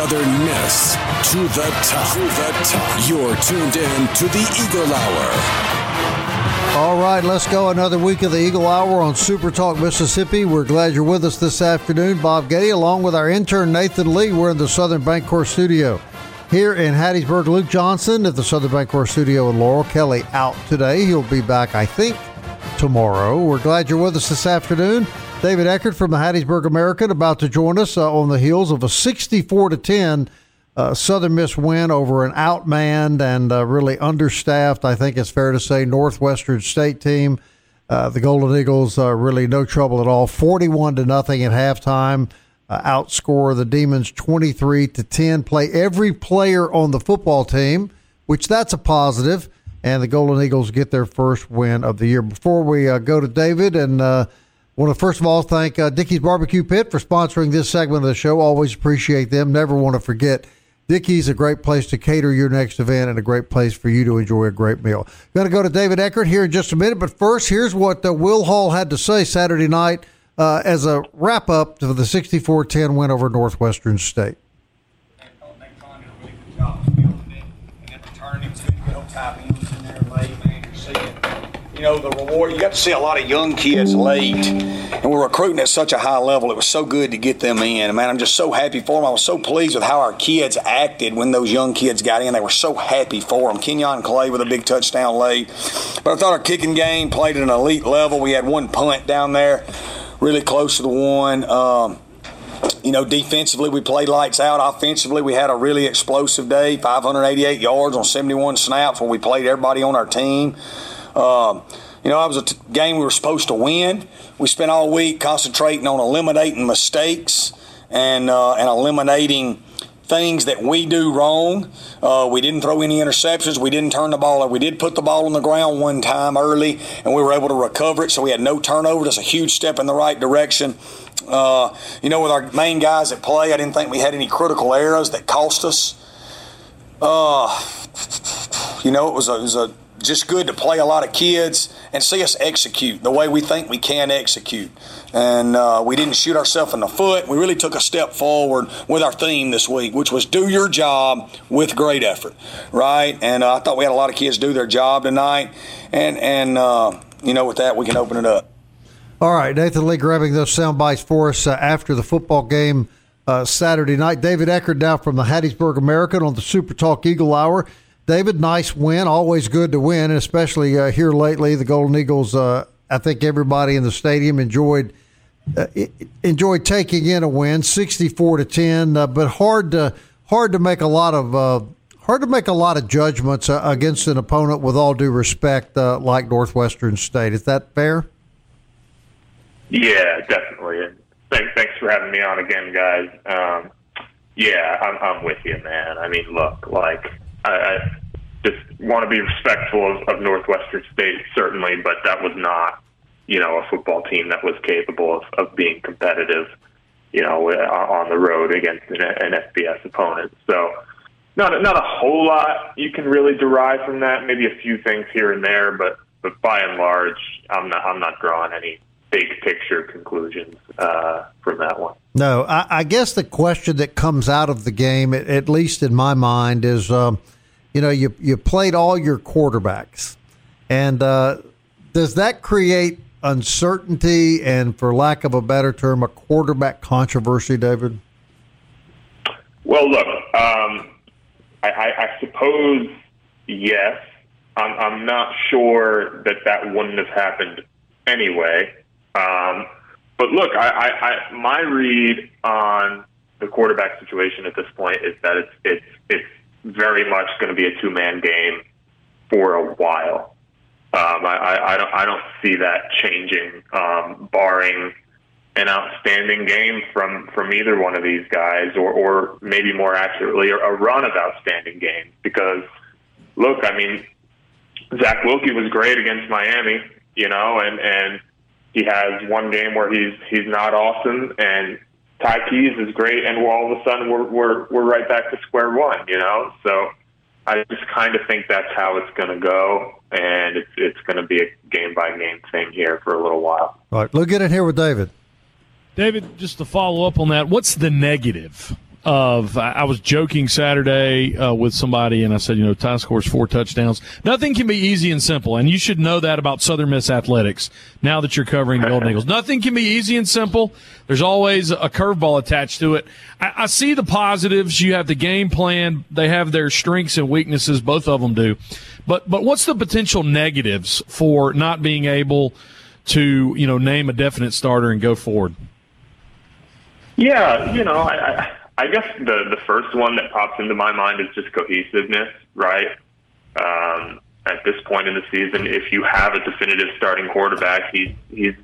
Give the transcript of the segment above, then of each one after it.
Southern Miss to the top. To the top. You're tuned in to the Eagle Hour. All right, let's go. Another week of the Eagle Hour on Super Talk Mississippi. We're glad you're with us this afternoon. Bob Getty, along with our intern Nathan Lee, we're in the Southern Bancorp studio here in Hattiesburg. Luke Johnson at the Southern Bancorp studio in Laurel. Kelly out today. He'll be back, I think, tomorrow. We're glad you're with us this afternoon. David Eckert from the Hattiesburg American about to join us uh, on the heels of a 64 to 10 uh, Southern Miss win over an outmanned and uh, really understaffed, I think it's fair to say, Northwestern State team. Uh, the Golden Eagles uh, really no trouble at all. 41 to nothing at halftime. Uh, outscore the Demons 23 to 10. Play every player on the football team, which that's a positive, and the Golden Eagles get their first win of the year. Before we go to David and want to first of all thank uh, Dickey's Barbecue Pit for sponsoring this segment of the show. Always appreciate them. Never want to forget. Dickey's a great place to cater your next event and a great place for you to enjoy a great meal. Going to go to David Eckert here in just a minute, but first, here's what uh, Will Hall had to say Saturday night uh, as a wrap up to the 64 10 win over Northwestern State. You know, the reward. You got to see a lot of young kids late, and we're recruiting at such a high level. It was so good to get them in. Man, I'm just so happy for them. I was so pleased with how our kids acted when those young kids got in. They were so happy for them. Kenyon Clay with a big touchdown late. But I thought our kicking game played at an elite level. We had one punt down there, really close to the one. Um, you know, defensively, we played lights out. Offensively, we had a really explosive day 588 yards on 71 snaps where we played everybody on our team. Um, you know, that was a t- game we were supposed to win. We spent all week concentrating on eliminating mistakes and uh, and eliminating things that we do wrong. Uh, we didn't throw any interceptions. We didn't turn the ball. We did put the ball on the ground one time early, and we were able to recover it. So we had no turnover. That's a huge step in the right direction. Uh, you know, with our main guys at play, I didn't think we had any critical errors that cost us. Uh, you know, it was a, it was a just good to play a lot of kids and see us execute the way we think we can execute. And uh, we didn't shoot ourselves in the foot. We really took a step forward with our theme this week, which was do your job with great effort, right? And uh, I thought we had a lot of kids do their job tonight. And, and uh, you know, with that, we can open it up. All right, Nathan Lee grabbing those sound bites for us uh, after the football game uh, Saturday night. David Eckert now from the Hattiesburg American on the Super Talk Eagle Hour. David, nice win. Always good to win, especially uh, here lately, the Golden Eagles. Uh, I think everybody in the stadium enjoyed uh, enjoyed taking in a win, sixty-four to ten. Uh, but hard to hard to make a lot of uh, hard to make a lot of judgments uh, against an opponent. With all due respect, like Northwestern State, is that fair? Yeah, definitely. And thanks, thanks for having me on again, guys. Um, yeah, I'm, I'm with you, man. I mean, look, like I, I just want to be respectful of, of Northwestern State, certainly, but that was not, you know, a football team that was capable of, of being competitive, you know, uh, on the road against an, an FBS opponent. So, not not a whole lot you can really derive from that. Maybe a few things here and there, but but by and large, I'm not I'm not drawing any big picture conclusions uh, from that one. No, I, I, guess the question that comes out of the game, at, at least in my mind, is um, you know you you played all your quarterbacks, and uh, does that create uncertainty and, for lack of a better term, a quarterback controversy, David? Well, look, um, I, I, I suppose yes. I'm, I'm not sure that that wouldn't have happened anyway. Um, but look, I, I, I, my read on the quarterback situation at this point is that it's it's it's very much going to be a two man game for a while. Um, I, I, don't I don't see that changing, um, barring an outstanding game from from either one of these guys, or or maybe more accurately, a run of outstanding games. Because look, I mean, Zach Wilcke was great against Miami, you know, and and he has one game where he's he's not awesome, and Ty Keyes is great, and all of a sudden we're we're we're right back to square one, you know. So I just kind of think that's how it's going to go, and it's it's going to be a game by game thing here for a little while. All right, look at it here with David. David, just to follow up on that, what's the negative of I was joking Saturday uh, with somebody and I said, you know, Ty scores four touchdowns. Nothing can be easy and simple, and you should know that about Southern Miss athletics. Now that you're covering the Golden Eagles, nothing can be easy and simple. There's always a curveball attached to it. I, I see the positives. You have the game plan. They have their strengths and weaknesses. Both of them do. But but what's the potential negatives for not being able to you know name a definite starter and go forward? Yeah, you know, I, I I guess the the first one that pops into my mind is just cohesiveness, right? Um, at this point in the season, if you have a definitive starting quarterback, he's he's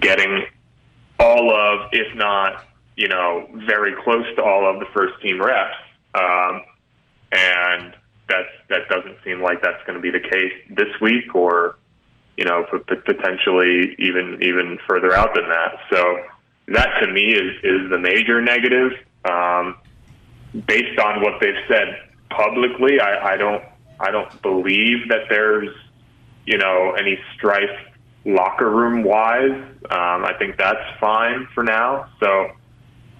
getting all of, if not, you know, very close to all of the first team reps, um, and that's that doesn't seem like that's going to be the case this week, or you know, potentially even even further out than that. So that to me is is the major negative. Um, based on what they've said publicly, I, I don't I don't believe that there's you know any strife locker room wise. Um, I think that's fine for now. So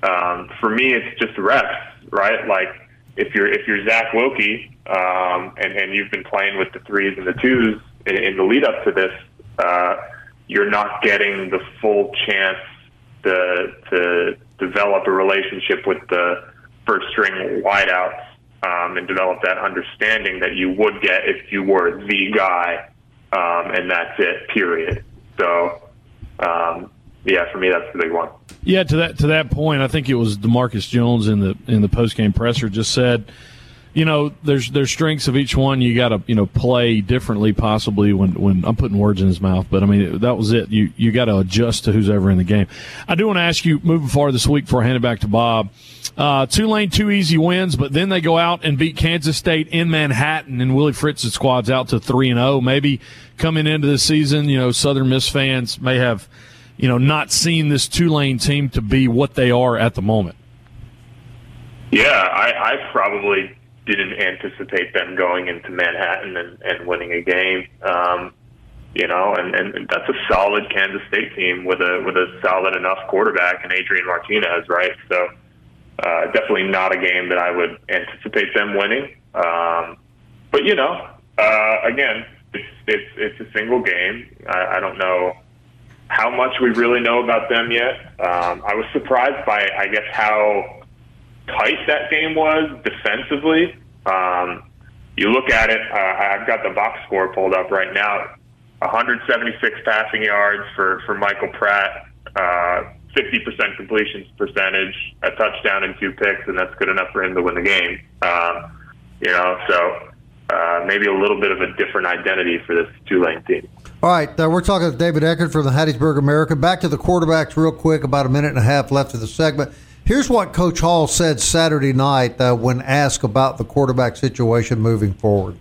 um, for me, it's just reps, right? Like if you're if you're Zach Wilcke um, and and you've been playing with the threes and the twos in, in the lead up to this, uh, you're not getting the full chance to to develop a relationship with the first string wideouts um, and develop that understanding that you would get if you were the guy, um, and that's it. Period. So, um, yeah, for me, that's the big one. Yeah, to that to that point, I think it was Demarcus Jones in the in the post game presser just said you know, there's there's strengths of each one. You got to you know play differently, possibly when when I'm putting words in his mouth. But I mean, that was it. You you got to adjust to who's ever in the game. I do want to ask you moving forward this week before I hand it back to Bob. Uh, Tulane two easy wins, but then they go out and beat Kansas State in Manhattan, and Willie Fritz's squad's out to three and zero. Oh. Maybe coming into the season, you know, Southern Miss fans may have you know not seen this Tulane team to be what they are at the moment. Yeah, I, I probably didn't anticipate them going into Manhattan and, and winning a game. Um, you know, and, and that's a solid Kansas State team with a with a solid enough quarterback and Adrian Martinez, right? So uh, definitely not a game that I would anticipate them winning. Um, but you know, uh, again, it's it's it's a single game. I, I don't know how much we really know about them yet. Um, I was surprised by, I guess, how tight that game was defensively. Um, you look at it, uh, I've got the box score pulled up right now. 176 passing yards for, for Michael Pratt, uh, 50% completion percentage, a touchdown and two picks, and that's good enough for him to win the game. Um, you know, so uh, maybe a little bit of a different identity for this Tulane team. All right, uh, we're talking to David Eckert from the Hattiesburg American. Back to the quarterbacks real quick, about a minute and a half left of the segment. Here's what Coach Hall said Saturday night uh, when asked about the quarterback situation moving forward.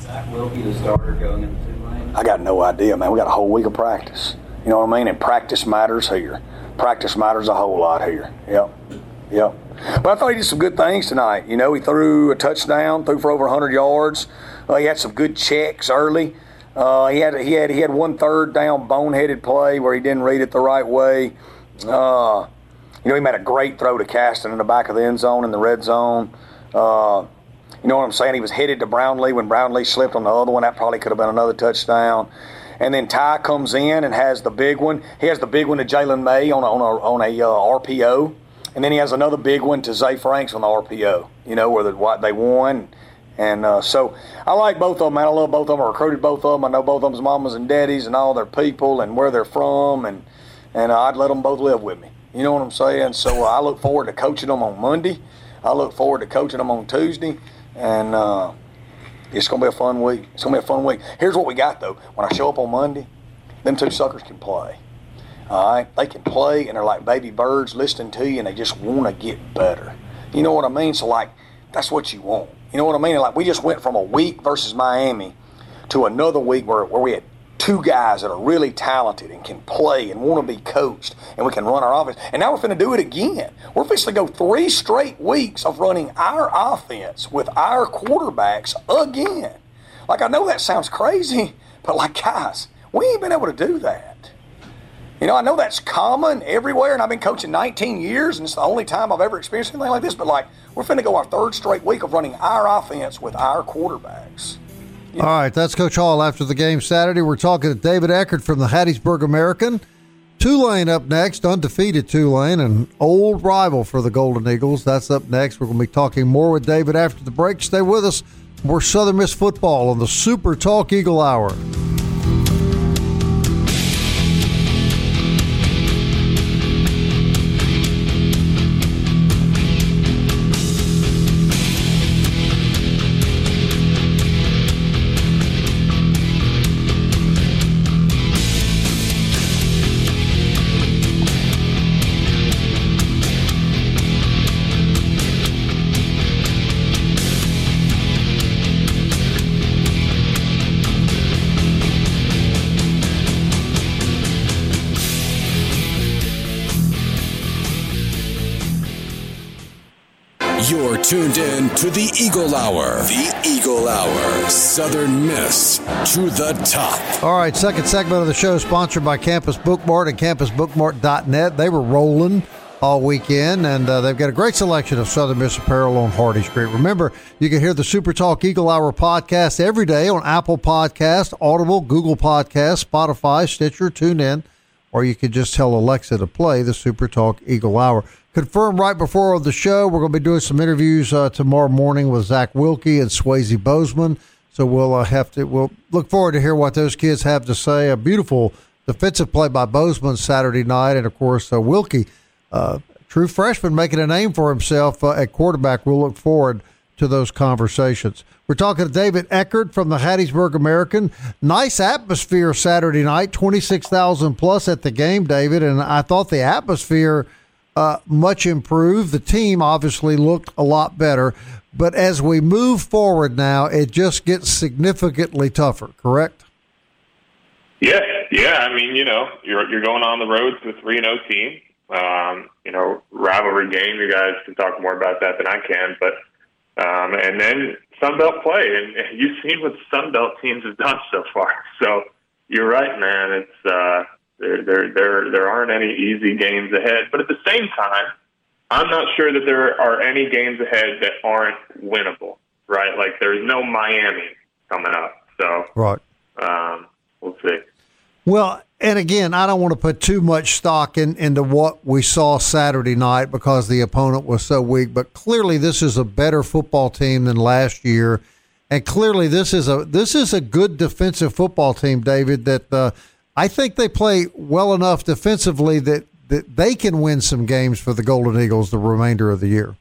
Zach Wilcke the starter going into I got no idea, man. We got a whole week of practice. You know what I mean? And practice matters here. Practice matters a whole lot here. Yep. Yep. But I thought he did some good things tonight. You know, he threw a touchdown, threw for over 100 yards. Uh, he had some good checks early. Uh, he had he had he had one third down boneheaded play where he didn't read it the right way. Uh, you know, he made a great throw to Caston in the back of the end zone in the red zone. Uh, you know what I'm saying? He was headed to Brownlee when Brownlee slipped on the other one. That probably could have been another touchdown. and then Ty comes in and has the big one. He has the big one to Jalen May on a, on a, on a uh, RPO, and then he has another big one to Zay Franks on the RPO. You know where the, what they won. And uh, so I like both of them, man. I love both of them. I recruited both of them. I know both of them's mamas and daddies and all their people and where they're from, and and uh, I'd let them both live with me. You know what I'm saying? So uh, I look forward to coaching them on Monday. I look forward to coaching them on Tuesday, and uh, it's gonna be a fun week. It's gonna be a fun week. Here's what we got though. When I show up on Monday, them two suckers can play. All right, they can play, and they're like baby birds listening to you, and they just want to get better. You know what I mean? So like, that's what you want. You know what I mean? Like we just went from a week versus Miami to another week where, where we had two guys that are really talented and can play and want to be coached and we can run our offense. And now we're going to do it again. We're going to go three straight weeks of running our offense with our quarterbacks again. Like I know that sounds crazy, but like guys, we ain't been able to do that. You know, I know that's common everywhere, and I've been coaching 19 years, and it's the only time I've ever experienced anything like this. But like, we're finna go our third straight week of running our offense with our quarterbacks. All right, that's Coach Hall after the game Saturday. We're talking to David Eckert from the Hattiesburg American. Tulane up next, undefeated Tulane, an old rival for the Golden Eagles. That's up next. We're going to be talking more with David after the break. Stay with us. More Southern Miss football on the Super Talk Eagle Hour. Tuned in to the Eagle Hour. The Eagle Hour. Southern Miss to the top. All right, second segment of the show sponsored by Campus Bookmart and campusbookmart.net. They were rolling all weekend, and uh, they've got a great selection of Southern Miss apparel on Hardy Street. Remember, you can hear the Super Talk Eagle Hour podcast every day on Apple Podcast, Audible, Google Podcast, Spotify, Stitcher, TuneIn, or you could just tell Alexa to play the Super Talk Eagle Hour. Confirmed right before the show, we're going to be doing some interviews uh, tomorrow morning with Zach Wilcke and Swayze Bozeman. So we'll uh, have to we'll look forward to hear what those kids have to say. A beautiful defensive play by Bozeman Saturday night, and of course uh, Wilcke, uh, true freshman, making a name for himself uh, at quarterback. We'll look forward to those conversations. We're talking to David Eckert from the Hattiesburg American. Nice atmosphere Saturday night, twenty six thousand plus at the game, David, and I thought the atmosphere uh, much improved. The team obviously looked a lot better, but as we move forward now, it just gets significantly tougher. Correct? Yeah, yeah. I mean, you know, you're you're going on the road to a three and zero team. Um, you know, rivalry game. You guys can talk more about that than I can, but um, and then Sunbelt play, and, and you've seen what Sunbelt teams have done so far. So you're right, man. It's uh, there, there, there, there aren't any easy games ahead. But at the same time, I'm not sure that there are any games ahead that aren't winnable. Right? Like there's no Miami coming up. So right. Um, we'll see. Well, and again, I don't want to put too much stock in, into what we saw Saturday night because the opponent was so weak. But clearly, this is a better football team than last year, and clearly, this is a this is a good defensive football team, David. That uh, I think they play well enough defensively that that they can win some games for the Golden Eagles the remainder of the year.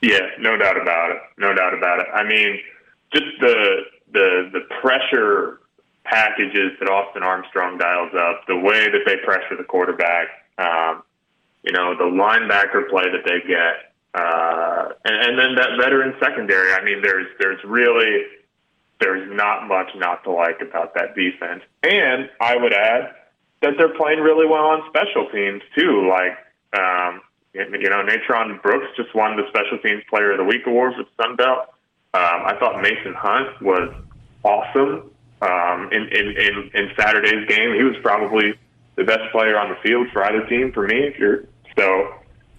Yeah, no doubt about it. No doubt about it. I mean, just the the the pressure packages that Austin Armstrong dials up, the way that they pressure the quarterback, um, you know, the linebacker play that they get, uh, and, and then that veteran secondary. I mean, there's there's really there's not much not to like about that defense. And I would add that they're playing really well on special teams too. Like, um, you know, Natron Brooks just won the Special Teams Player of the Week award with Sunbelt. Um, I thought Mason Hunt was awesome um, in, in, in, in Saturday's game. He was probably the best player on the field for either team for me. If you're so,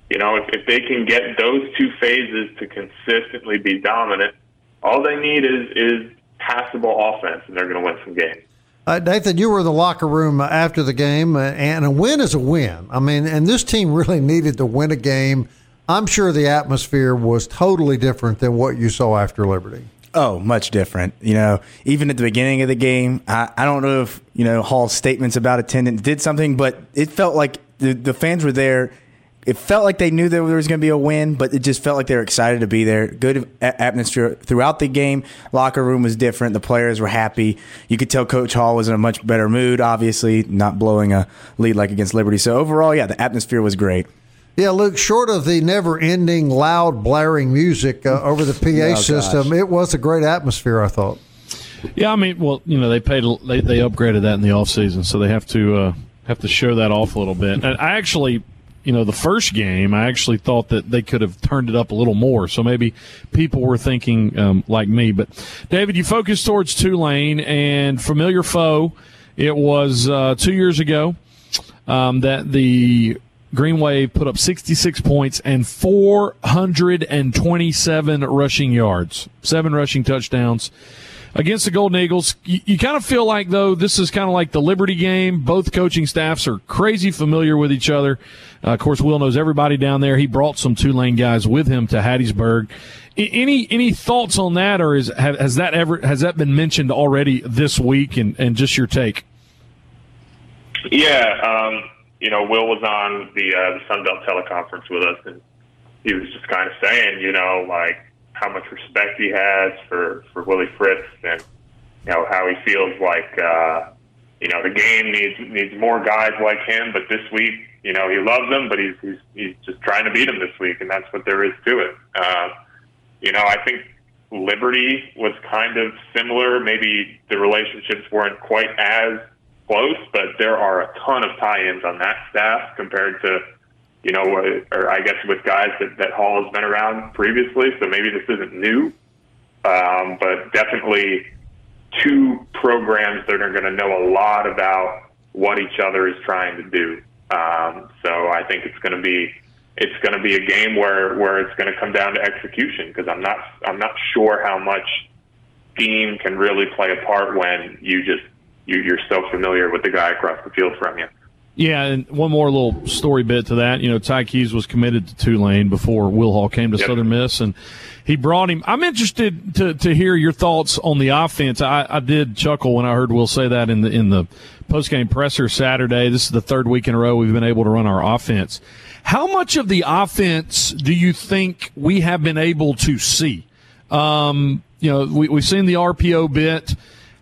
you know, if, if they can get those two phases to consistently be dominant, all they need is is passable offense, and they're going to win some games. Uh, Nathan, you were in the locker room after the game, uh, and a win is a win. I mean, and this team really needed to win a game. I'm sure the atmosphere was totally different than what you saw after Liberty. Oh, much different. You know, even at the beginning of the game, I, I don't know if, you know, Hall's statements about attendance did something, but it felt like the, the fans were there. It felt like they knew there was going to be a win, but it just felt like they were excited to be there. Good atmosphere throughout the game. Locker room was different. The players were happy. You could tell Coach Hall was in a much better mood, obviously, not blowing a lead like against Liberty. So overall, yeah, the atmosphere was great. Yeah, Luke, short of the never ending loud, blaring music uh, over the PA oh, system, it was a great atmosphere, I thought. Yeah, I mean, well, you know, they paid, they, they upgraded that in the offseason, so they have to, uh, have to show that off a little bit. And I actually, you know, the first game, I actually thought that they could have turned it up a little more. So maybe people were thinking um, like me. But David, you focused towards Tulane and familiar foe. It was uh, two years ago um, that the Green Wave put up 66 points and 427 rushing yards, seven rushing touchdowns against the Golden Eagles. You, you, kind of feel like, though, this is kind of like the Liberty game. Both coaching staffs are crazy familiar with each other. Uh, of course, Will knows everybody down there. He brought some Tulane guys with him to Hattiesburg. Any any thoughts on that, or is has that ever has that been mentioned already this week? And, and just your take. Yeah, um, you know, Will was on the uh, the Sun Belt teleconference with us, and he was just kind of saying, you know, like how much respect he has for for Willie Fritz, and you know how he feels like uh, you know the game needs needs more guys like him. But this week, you know, he loves them, but he's he's he's just trying to beat them this week, and that's what there is to it. Uh, you know, I think Liberty was kind of similar. Maybe the relationships weren't quite as close, but there are a ton of tie-ins on that staff compared to, you know, or I guess with guys that, that Hall has been around previously. So maybe this isn't new, um, but definitely two programs that are going to know a lot about what each other is trying to do. Um, so I think it's going to be it's going to be a game where where it's going to come down to execution because I'm not I'm not sure how much scheme can really play a part when you just you, are so familiar with the guy across the field from you. Yeah, and one more little story bit to that. You know, Ty Keyes was committed to Tulane before Will Hall came to yep. Southern Miss, and he brought him. I'm interested to, to hear your thoughts on the offense. I, I did chuckle when I heard Will say that in the in the postgame presser Saturday. This is the third week in a row we've been able to run our offense. How much of the offense do you think we have been able to see? Um, you know, we, we've seen the RPO bit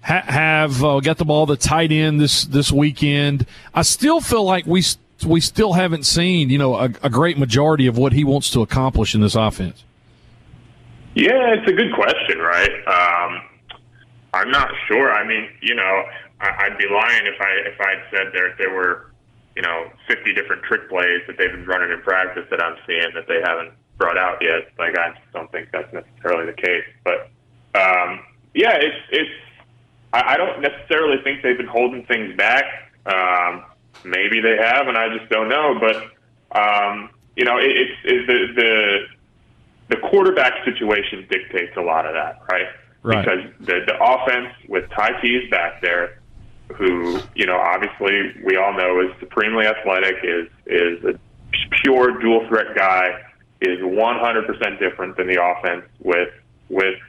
ha- have uh, got the ball the tight end this this weekend. I still feel like we we still haven't seen you know a, a great majority of what he wants to accomplish in this offense. Yeah, it's a good question, right? Um, I'm not sure. I mean, you know, I, would be lying if I if I'd said there there were, you know, 50 different trick plays that they've been running in practice that I'm seeing that they haven't brought out yet. Like I don't think that's necessarily the case, but um, yeah, it's it's I, I don't necessarily think they've been holding things back. Um, maybe they have, and I just don't know. But um, you know, it, it's, it's the the the quarterback situation dictates a lot of that, right? Right. Because the the offense with Ty Keyes back there, who you know obviously we all know is supremely athletic, is is a pure dual threat guy, is 100% different than the offense with with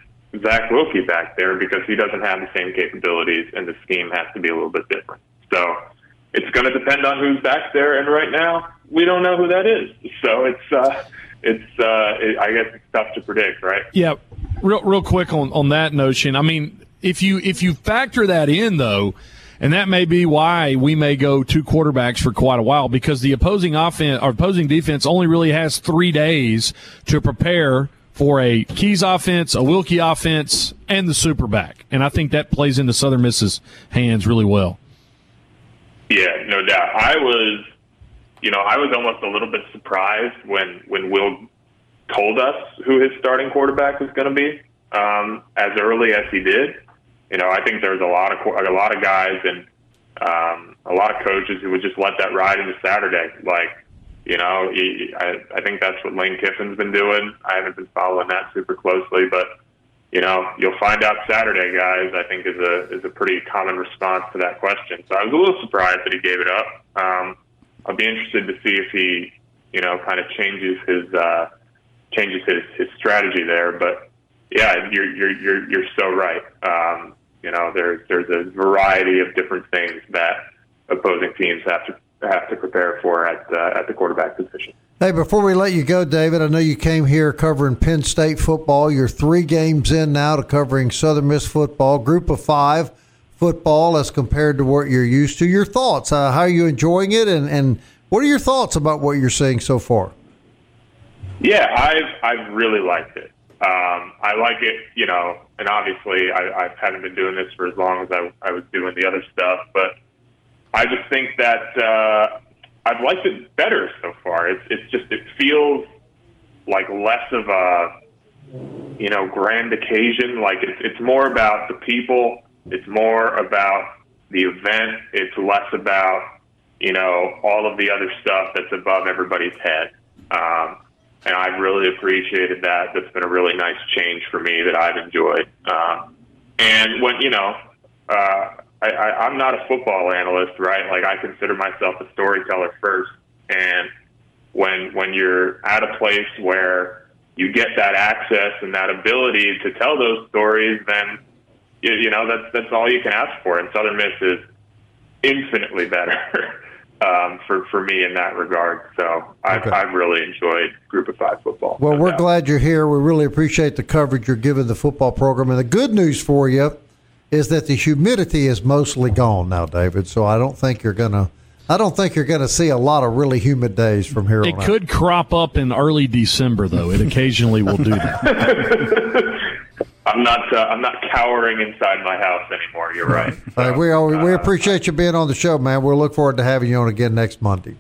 Zach Wilcke back there because he doesn't have the same capabilities, and the scheme has to be a little bit different. So it's going to depend on who's back there, and right now we don't know who that is. So it's uh, it's uh, it, I guess it's tough to predict, right? Yeah, real real quick on on that notion. I mean, if you if you factor that in though. And that may be why we may go two quarterbacks for quite a while because the opposing offense or opposing defense only really has three days to prepare for a Keyes offense, a Wilcke offense, and the superback. And I think that plays into Southern Miss's hands really well. Yeah, no doubt. I was, you know, I was almost a little bit surprised when when Will told us who his starting quarterback was going to be um, as early as he did. You know, I think there's a lot of a lot of guys and um, a lot of coaches who would just let that ride into Saturday. Like, you know, he, I, I think that's what Lane Kiffin's been doing. I haven't been following that super closely, but you know, you'll find out Saturday, guys. I think is a is a pretty common response to that question. So I was a little surprised that he gave it up. Um, I'll be interested to see if he, you know, kind of changes his uh, changes his, his strategy there. But yeah, you're you're you're you're so right. Um, you know, there's there's a variety of different things that opposing teams have to have to prepare for at uh, at the quarterback position. Hey, before we let you go, David, I know you came here covering Penn State football. You're three games in now to covering Southern Miss football, Group of Five football, as compared to what you're used to. Your thoughts? Uh, how are you enjoying it, and and what are your thoughts about what you're seeing so far? Yeah, I've I've really liked it. Um, I like it, you know, and obviously I, I haven't been doing this for as long as I, I was doing the other stuff, but I just think that uh, I've liked it better so far. It's it's just it feels like less of a you know grand occasion. Like it's it's more about the people. It's more about the event. It's less about you know all of the other stuff that's above everybody's head. Um, and I've really appreciated that. That's been a really nice change for me that I've enjoyed. Uh, and when you know, uh, I, I, I'm not a football analyst, right? Like I consider myself a storyteller first. And when when you're at a place where you get that access and that ability to tell those stories, then you, you know that's that's all you can ask for. And Southern Miss is infinitely better. um, for for me in that regard. So I've, okay. I've really enjoyed Group of Five football. Well, no we're doubt. glad you're here. We really appreciate the coverage you're giving the football program. And the good news for you is that the humidity is mostly gone now, David. So I don't think you're gonna. I don't think you're going to see a lot of really humid days from here it on. It could out. crop up in early December, though. It occasionally will do that. I'm not. Uh, I'm not cowering inside my house anymore. You're right. So, right, we all, we appreciate you being on the show, man. We'll look forward to having you on again next Monday.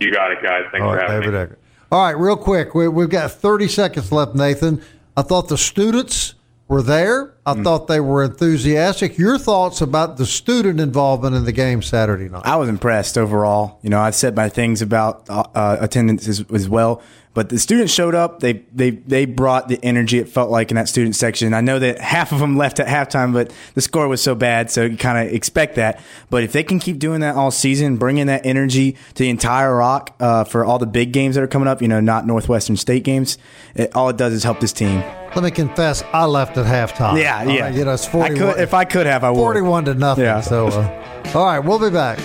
You got it, guys. Thanks all for right, having David me. Eckert. All right, real quick, we, we've got 30 seconds left, Nathan. I thought the students were there. I mm. thought they were enthusiastic. Your thoughts about the student involvement in the game Saturday night? I was impressed overall. You know, I've said my things about uh, uh attendance as, as, well. But the students showed up. They they they brought the energy. It felt like in that student section. I know that half of them left at halftime, but the score was so bad, so you kind of expect that. But if they can keep doing that all season, bringing that energy to the entire Rock uh, for all the big games that are coming up, you know, not Northwestern State games, it, all it does is help this team. Let me confess, I left at halftime. Yeah, yeah. you know, it's 41, I could, if I could have, I would. Forty-one to nothing. Yeah. So, uh, all right, we'll be back.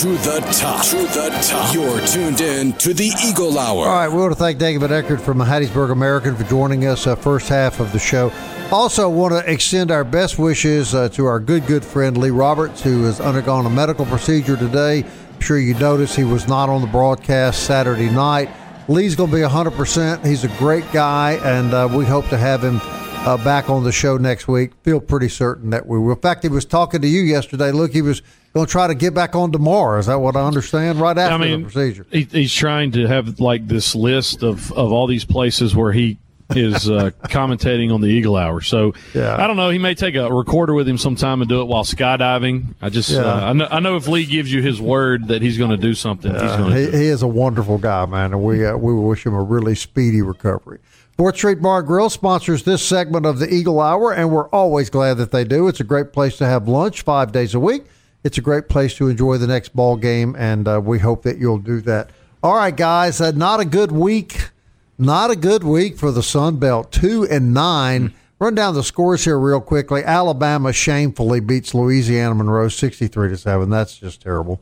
To the top. To the top. You're tuned in to the Eagle Hour. All right, we want to thank David Eckert from Hattiesburg American for joining us uh, first half of the show. Also, want to extend our best wishes uh, to our good, good friend Lee Roberts, who has undergone a medical procedure today. I'm sure you noticed he was not on the broadcast Saturday night. Lee's going to be 100%. He's a great guy, and uh, we hope to have him uh, back on the show next week. Feel pretty certain that we will. In fact, he was talking to you yesterday. Look, he was going to try to get back on tomorrow. Is that what I understand? Right after I mean, the procedure, he, he's trying to have like this list of of all these places where he is uh, commentating on the Eagle Hour. So yeah. I don't know. He may take a recorder with him sometime and do it while skydiving. I just yeah. uh, I, know, I know if Lee gives you his word that he's going to do something, yeah. he's going to. He, he, is a wonderful guy, man, and we uh, we wish him a really speedy recovery. Fourth Street Bar Grill sponsors this segment of the Eagle Hour, and we're always glad that they do. It's a great place to have lunch five days a week. It's a great place to enjoy the next ball game, and uh, we hope that you'll do that. All right, guys, uh, not a good week. Not a good week for the Sun Belt. Two and nine. Run down the scores here real quickly. Alabama shamefully beats Louisiana Monroe sixty-three to seven. That's just terrible.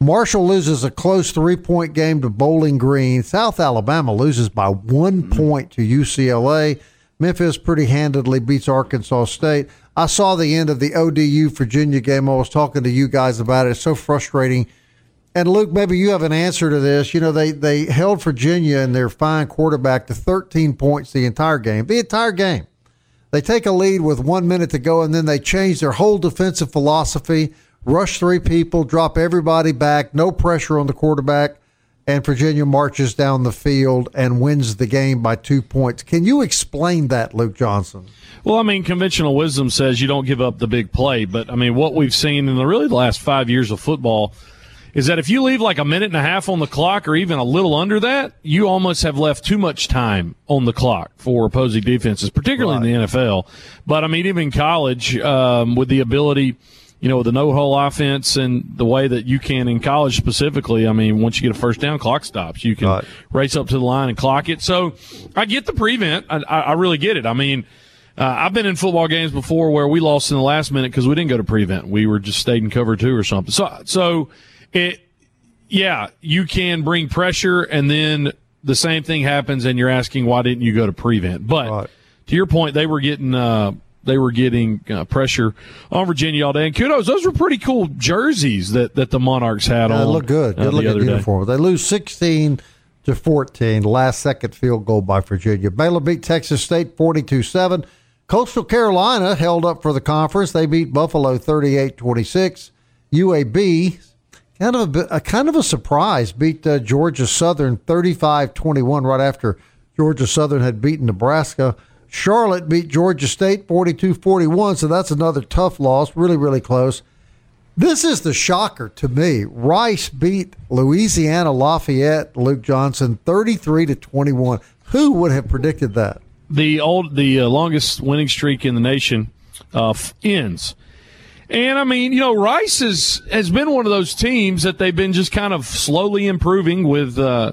Marshall loses a close three point game to Bowling Green. South Alabama loses by one mm-hmm. point to UCLA. Memphis pretty handedly beats Arkansas State. I saw the end of the ODU Virginia game. I was talking to you guys about it. It's so frustrating. And Luke, maybe you have an answer to this. You know, they they held Virginia and their fine quarterback to 13 points the entire game. The entire game. They take a lead with one minute to go, and then they change their whole defensive philosophy rush three people, drop everybody back, no pressure on the quarterback, and Virginia marches down the field and wins the game by two points. Can you explain that, Luke Johnson? Well, I mean, conventional wisdom says you don't give up the big play, but I mean, what we've seen in the really the last five years of football is that if you leave like a minute and a half on the clock or even a little under that, you almost have left too much time on the clock for opposing defenses, particularly right. in the NFL. But I mean, even in college, um, with the ability – you know, the no huddle offense and the way that you can in college specifically, I mean, once you get a first down, clock stops. You can right. race up to the line and clock it. So I get the prevent. I, I really get it. I mean, uh, I've been in football games before where we lost in the last minute because we didn't go to prevent. We were just stayed in cover two or something. So, so it, yeah, you can bring pressure and then the same thing happens and you're asking why didn't you go to prevent? But right. to your point, they were getting, uh, they were getting uh, pressure on Virginia all day. And kudos, those were pretty cool jerseys that, that the Monarchs had yeah, on. They look good. Good uh, looking uniform. They lose 16 to 14. Last second field goal by Virginia. Baylor beat Texas State 42 7. Coastal Carolina held up for the conference. They beat Buffalo 38 26. UAB, kind of a, a, kind of a surprise, beat uh, Georgia Southern 35 21 right after Georgia Southern had beaten Nebraska. Charlotte beat Georgia State 42 41, so that's another tough loss, really, really close. This is the shocker to me. Rice beat Louisiana Lafayette, Luke Johnson, 33 to 21. Who would have predicted that? The old, the uh, longest winning streak in the nation uh, ends. And I mean, you know, Rice is, has been one of those teams that they've been just kind of slowly improving with, uh,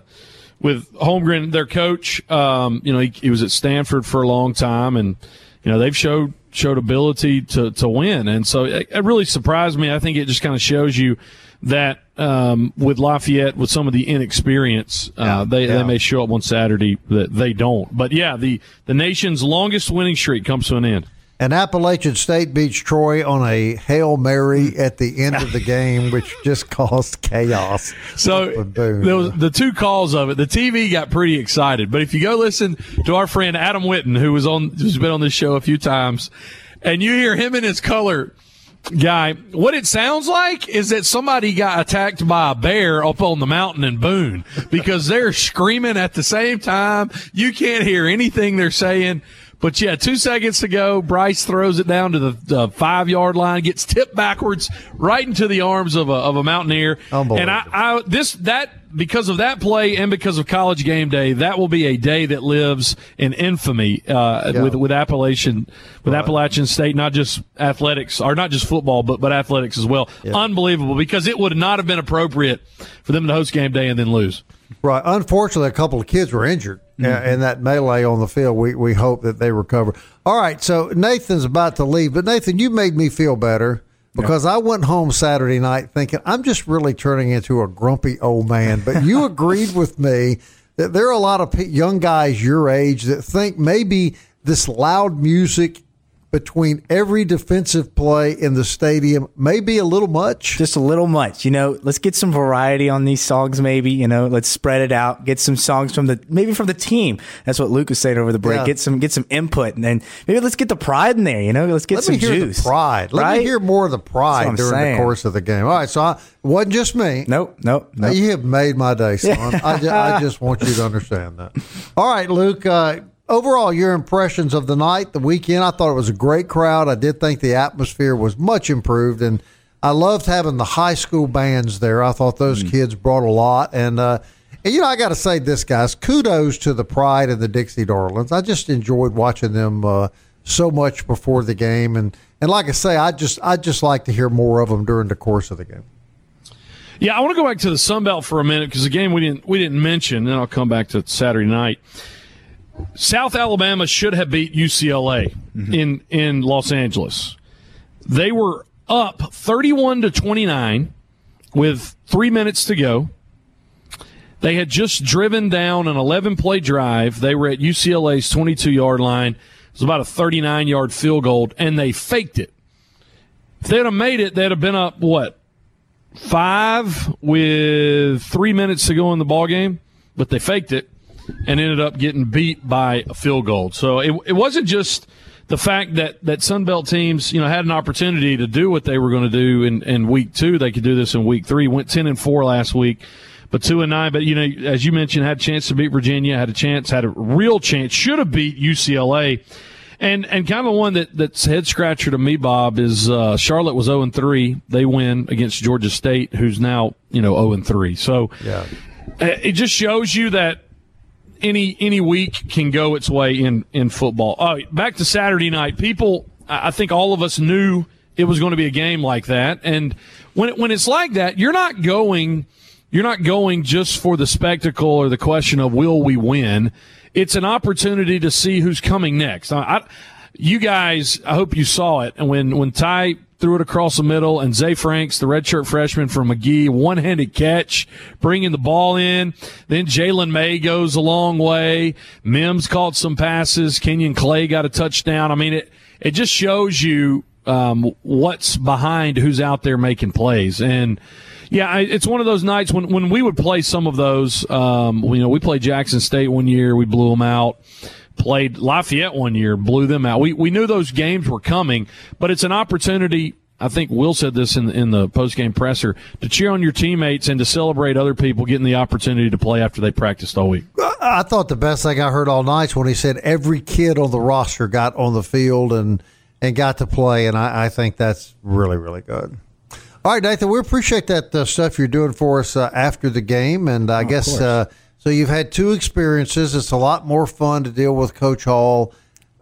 with Bloomgren, their coach. Um, you know, he, he, was at Stanford for a long time, and you know they've showed showed ability to to win, and so it, it really surprised me. I think it just kind of shows you that um, with Lafayette, with some of the inexperience, uh, yeah, they yeah. they may show up on Saturday that they don't. But yeah, the the nation's longest winning streak comes to an end. And Appalachian State beats Troy on a Hail Mary at the end of the game, which just caused chaos. So there was the two calls of it. The TV got pretty excited. But if you go listen to our friend Adam Witten, who was on who's been on this show a few times, and you hear him and his color guy, what it sounds like is that somebody got attacked by a bear up on the mountain in Boone because they're screaming at the same time. You can't hear anything they're saying. But yeah, two seconds to go, Brice throws it down to the, the five yard line, gets tipped backwards right into the arms of a, of a Mountaineer. And I, I, this, that, because of that play and because of college game day, that will be a day that lives in infamy, uh, yeah. with, with Appalachian, with right. Appalachian State, not just athletics, or not just football, but, but athletics as well. Yeah. Unbelievable because it would not have been appropriate for them to host game day and then lose. Right. Unfortunately, a couple of kids were injured mm-hmm. in that melee on the field. We we hope that they recover. All right. So Nathan's about to leave, but Nathan, you made me feel better because I went home Saturday night thinking I'm just really turning into a grumpy old man. But you agreed with me that there are a lot of young guys your age that think maybe this loud music between every defensive play in the stadium may be a little much. Just a little much. You know, let's get some variety on these songs, maybe. You know, let's spread it out. Get some songs from the maybe from the team. That's what Luke was saying over the break. Yeah. Get some get some input, and then maybe let's get the pride in there. You know, let's get Let some me hear juice. Pride. Let right? me hear more of the pride during saying. the course of the game. All right, so I, wasn't just me. Nope, nope. nope. You have made my day, son. I, just, I, just, want you to understand that. All right, Luke. Uh, overall, your impressions of the night, the weekend. I thought it was a great crowd. I did think the atmosphere was much improved, and I loved having the high school bands there. I thought those mm. kids brought a lot, and uh, and you know I got to say this, guys. Kudos to the Pride and the Dixie Darlings. I just enjoyed watching them uh, so much before the game, and and like I say, I just I just like to hear more of them during the course of the game. Yeah, I want to go back to the Sun Belt for a minute because the game we didn't we didn't mention. Then I'll come back to Saturday night. South Alabama should have beat UCLA mm-hmm. in in Los Angeles. They were up 31 to 29 with three minutes to go. They had just driven down an 11 play drive. They were at UCLA's 22 yard line. It was about a 39 yard field goal, and they faked it. If they'd have made it, they'd have been up, what, five with three minutes to go in the ball game, but they faked it and ended up getting beat by a field goal. So it, it wasn't just the fact that that Sunbelt teams, you know, had an opportunity to do what they were going to do in, in week two. They could do this in week three. Went ten and four last week, but two and nine. But you know, as you mentioned, had a chance to beat Virginia, had a chance, had a real chance, should have beat UCLA. And and kind of one that that's head scratcher to me, Bob, is uh, Charlotte was zero and three. They win against Georgia State, who's now you know zero and three. So yeah. it just shows you that any any week can go its way in in football. Oh, back to Saturday night. People, I think all of us knew it was going to be a game like that, and when it, when it's like that, you're not going. You're not going just for the spectacle or the question of will we win. It's an opportunity to see who's coming next. I, I, you guys, I hope you saw it. And when when Ty threw it across the middle, and Zay Franks, the redshirt freshman from McGee, one handed catch, bringing the ball in. Then Jalen May goes a long way. Mims caught some passes. Kenyon Clay got a touchdown. I mean, it, it just shows you um, what's behind who's out there making plays. And, yeah, it's one of those nights when, when we would play some of those. Um, you know, we played Jackson State one year, we blew them out played Lafayette one year, blew them out. We we knew those games were coming, but it's an opportunity. I think Will said this in in the post game presser to cheer on your teammates and to celebrate other people getting the opportunity to play after they practiced all week. I thought the best thing I heard all night when he said every kid on the roster got on the field and and got to play, and I, I think that's really really good. All right, Nathan, we appreciate that uh, stuff you're doing for us uh, after the game, and I oh, guess so you've had two experiences. It's a lot more fun to deal with Coach Hall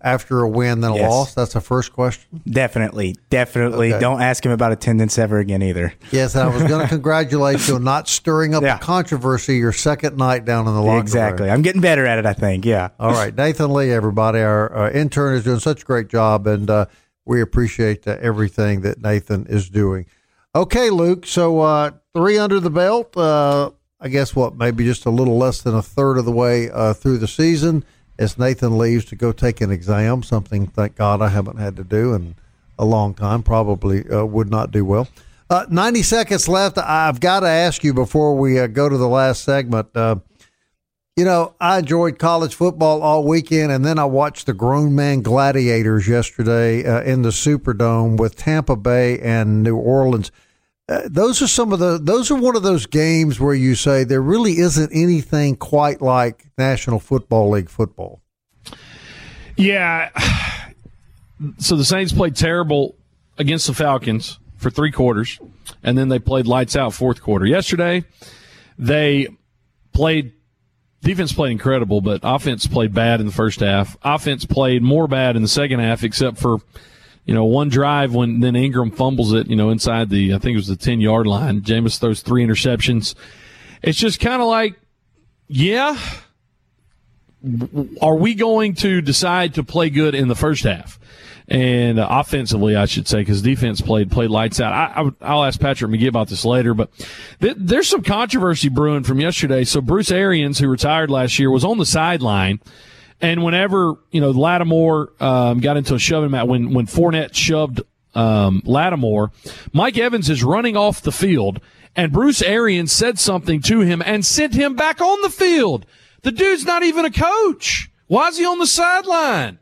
after a win than a yes. loss. That's the first question. Definitely, definitely. Okay. Don't ask him about attendance ever again either. Yes, I was going to congratulate you on not stirring up yeah. controversy your second night down in the locker Exactly. Room. I'm getting better at it. I think. Yeah. All right, Nathan Lee, everybody, our, our intern is doing such a great job, and uh, we appreciate uh, everything that Nathan is doing. Okay, Luke. So uh, three under the belt. I guess what maybe just a little less than a third of the way uh, through the season as Nathan leaves to go take an exam. Something, thank God, I haven't had to do in a long time. Probably uh, would not do well. Uh, Ninety seconds left. I've got to ask you before we uh, go to the last segment. Uh, you know, I enjoyed college football all weekend, and then I watched the Grown Man Gladiators yesterday uh, in the Superdome with Tampa Bay and New Orleans. Uh, those are some of the those are one of those games where you say there really isn't anything quite like National Football League football. Yeah. So the Saints played terrible against the Falcons for three quarters, and then they played lights out fourth quarter. Yesterday, they played defense played incredible, but offense played bad in the first half. Offense played more bad in the second half, except for you know, one drive when then Ingram fumbles it, you know, inside the, I think it was the 10 yard line. Jameis throws three interceptions. It's just kind of like, yeah, are we going to decide to play good in the first half? And uh, offensively, I should say, because defense played played lights out. I, will ask Patrick McGee about this later, but th- there's some controversy brewing from yesterday. So Bruce Arians, who retired last year, was on the sideline and whenever you know Lattimore um, got into a shoving match, when when Fournette shoved um, Lattimore, Mike Evans is running off the field, and Bruce Arians said something to him and sent him back on the field. The dude's not even a coach. Why is he on the sideline?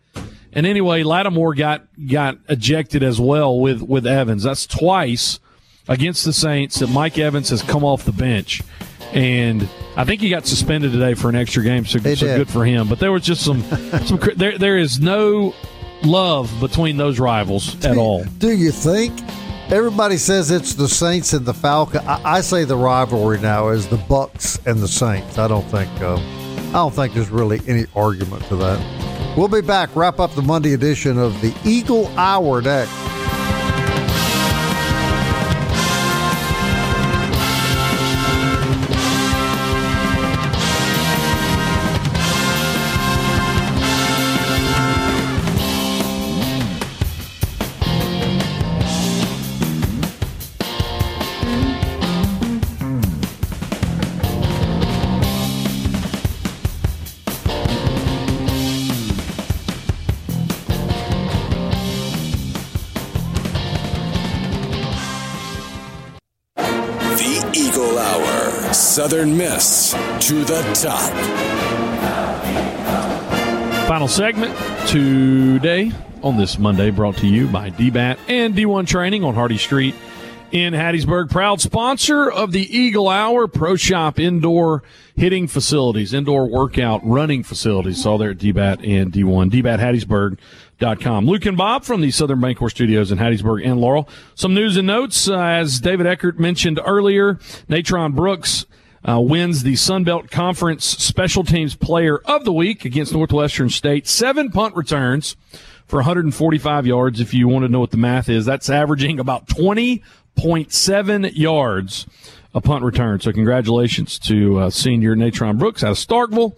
And anyway, Lattimore got got ejected as well with with Evans. That's twice against the Saints that Mike Evans has come off the bench and I think he got suspended today for an extra game, so, so good for him. But there was just some, some there, there is no love between those rivals do, at all. Do you think? Everybody says it's the Saints and the Falcons. I, I, say the rivalry now is the Bucs and the Saints. I don't think uh, I don't think there's really any argument to that. We'll be back. Wrap up the Monday edition of the Eagle Hour next. Final segment today on this Monday brought to you by DBAT and D1 Training on Hardy Street in Hattiesburg. Proud sponsor of the Eagle Hour Pro Shop indoor hitting facilities, indoor workout running facilities. All there at DBAT and D1. DBAT Luke and Bob from the Southern Bancorp Studios in Hattiesburg and Laurel. Some news and notes. Uh, as David Eckert mentioned earlier, Natron Brooks uh, wins the Sun Belt Conference Special Teams Player of the Week against Northwestern State. Seven punt returns for 145 yards. If you want to know what the math is, that's averaging about 20.7 yards a punt return. So congratulations to uh, senior Natron Brooks out of Starkville.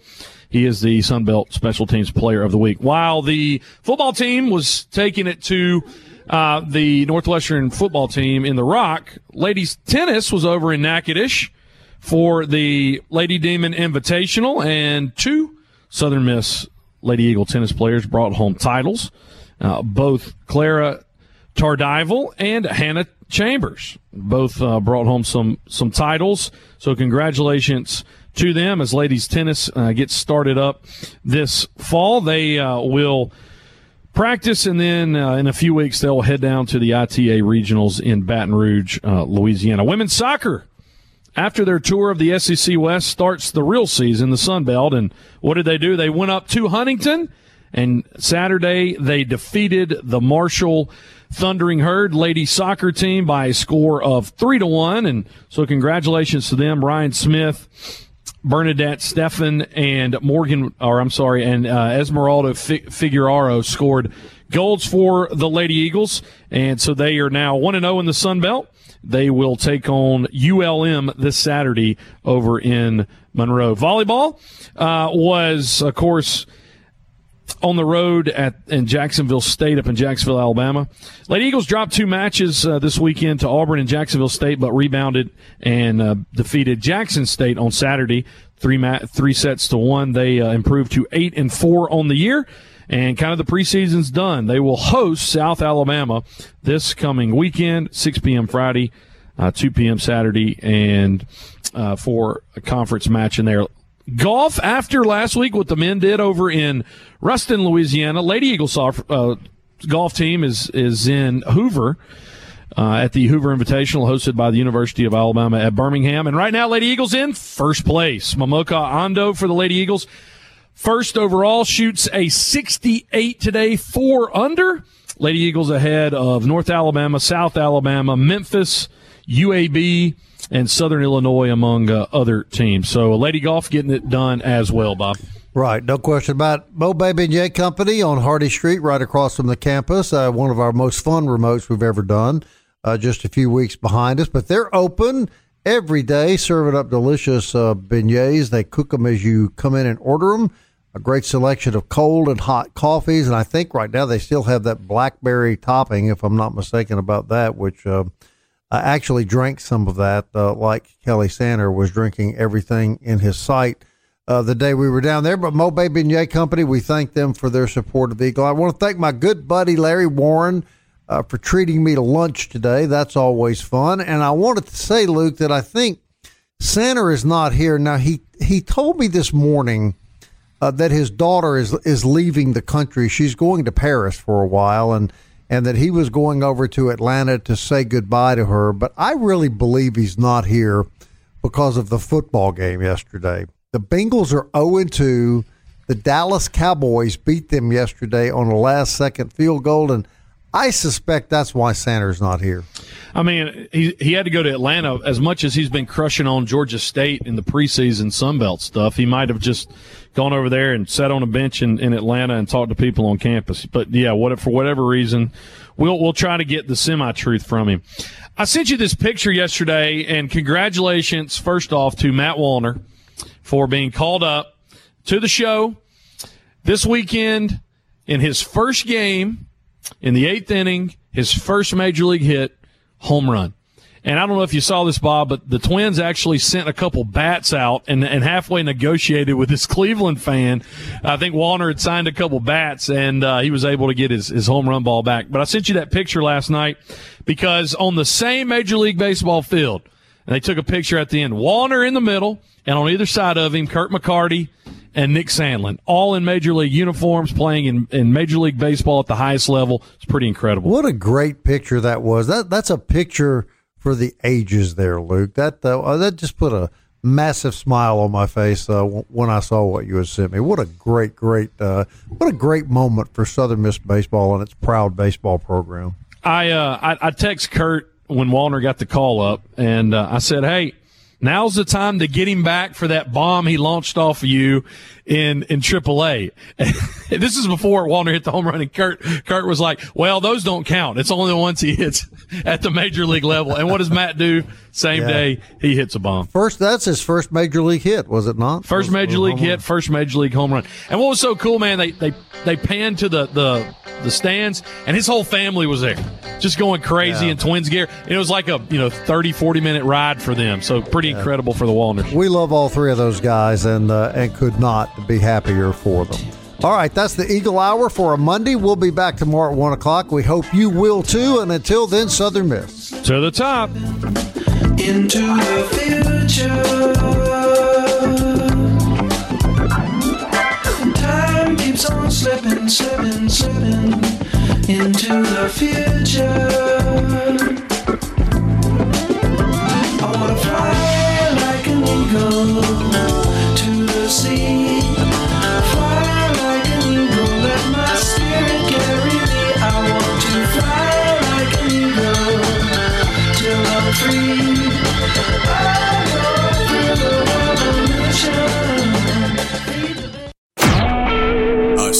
He is the Sun Belt Special Teams Player of the Week. While the football team was taking it to uh, the Northwestern football team in the Rock, ladies tennis was over in Natchitoches for the Lady Demon Invitational, and two Southern Miss Lady Eagle tennis players brought home titles. Uh, both Clara Tardival and Hannah Chambers both uh, brought home some some titles. So congratulations to them as ladies tennis uh, gets started up this fall. They uh, will practice, and then uh, in a few weeks they'll head down to the ITA regionals in Baton Rouge, uh, Louisiana. Women's soccer after their tour of the SEC West starts the real season, the Sun Belt. And what did they do? They went up to Huntington, and Saturday they defeated the Marshall Thundering Herd lady soccer team by a score of three to one. And so, congratulations to them, Ryan Smith. Bernadette Stefan and Morgan, or I'm sorry, and uh, Esmeralda Figueroa scored goals for the Lady Eagles, and so they are now one and zero in the Sun Belt. They will take on ULM this Saturday over in Monroe. Volleyball uh, was, of course, on the road at in Jacksonville State up in Jacksonville, Alabama. Lady Eagles dropped two matches uh, this weekend to Auburn and Jacksonville State, but rebounded and uh, defeated Jackson State on Saturday, three ma- three sets to one. They uh, improved to eight and four on the year and kind of the preseason's done. They will host South Alabama this coming weekend, 6 p.m. Friday, uh, 2 p.m. Saturday, and uh, for a conference match in there. Golf after last week, what the men did over in Ruston, Louisiana. Lady Eagles uh, golf team is is in Hoover. Uh, at the Hoover Invitational hosted by the University of Alabama at Birmingham. And right now, Lady Eagles in first place. Momoka Ando for the Lady Eagles First overall shoots a 68 today, four under. Lady Eagles ahead of North Alabama, South Alabama, Memphis, UAB, and Southern Illinois among uh, other teams. So Lady Golf getting it done as well, Bob. Right, no question about it. Mo Baby and J Company on Hardy Street, right across from the campus. Uh, one of our most fun remotes we've ever done. Uh, just a few weeks behind us, but they're open every day, serving up delicious uh, beignets. They cook them as you come in and order them a great selection of cold and hot coffees, and I think right now they still have that blackberry topping, if I'm not mistaken about that. Which uh, I actually drank some of that, uh, like Kelly Sander was drinking everything in his sight uh, the day we were down there. But Mo and Yay Company, we thank them for their support of Eagle. I want to thank my good buddy Larry Warren. Uh, for treating me to lunch today. That's always fun. And I wanted to say, Luke, that I think Sander is not here. Now, he, he told me this morning uh, that his daughter is is leaving the country. She's going to Paris for a while, and and that he was going over to Atlanta to say goodbye to her. But I really believe he's not here because of the football game yesterday. The Bengals are 0 2. The Dallas Cowboys beat them yesterday on a last second field goal, and I suspect that's why Sanders not here. I mean, he he had to go to Atlanta as much as he's been crushing on Georgia State in the preseason Sunbelt stuff. He might have just gone over there and sat on a bench in, in Atlanta and talked to people on campus. But yeah, what for whatever reason, we'll we'll try to get the semi truth from him. I sent you this picture yesterday, and congratulations first off to Matt Wallner for being called up to the show this weekend in his first game in the eighth inning, his first major league hit, home run. And I don't know if you saw this, Bob, but the Twins actually sent a couple bats out and, and halfway negotiated with this Cleveland fan. I think Wallner had signed a couple bats and uh, he was able to get his, his home run ball back. But I sent you that picture last night because on the same Major League Baseball field, And they took a picture at the end. Wallner in the middle, and on either side of him, Kirk McCarty and Nick Sandlin, all in Major League uniforms, playing in, in Major League Baseball at the highest level. It's pretty incredible. What a great picture that was. That That's a picture for the ages there, Luke. That, uh, that just put a massive smile on my face uh, when I saw what you had sent me. What a great, great, uh, what a great moment for Southern Miss baseball and its proud baseball program. I uh, I, I text Kirk when Wallner got the call up, and uh, I said, "Hey, now's the time to get him back for that bomb he launched off of you in in AAA." this is before Wallner hit the home run, and Kirk Kirk was like, "Well, those don't count. It's only the ones he hits at the major league level." And what does Matt do? Same yeah. day he hits a bomb. First, that's his first major league hit, was it not? First major league hit, first major league home run. And what was so cool, man? They they they panned to the the the stands, and his whole family was there, just going crazy yeah. in Twins gear. And It was like a you know 30, 40 minute ride for them. So pretty yeah. incredible for the Wallners. We love all three of those guys, and uh, and could not be happier for them. All right, that's the Eagle Hour for a Monday. We'll be back tomorrow at 1 o'clock. We hope you will too. And until then, Southern Miss. To the top. Into the future. Time keeps on slipping, slipping, slipping into the future. I want to fly like an eagle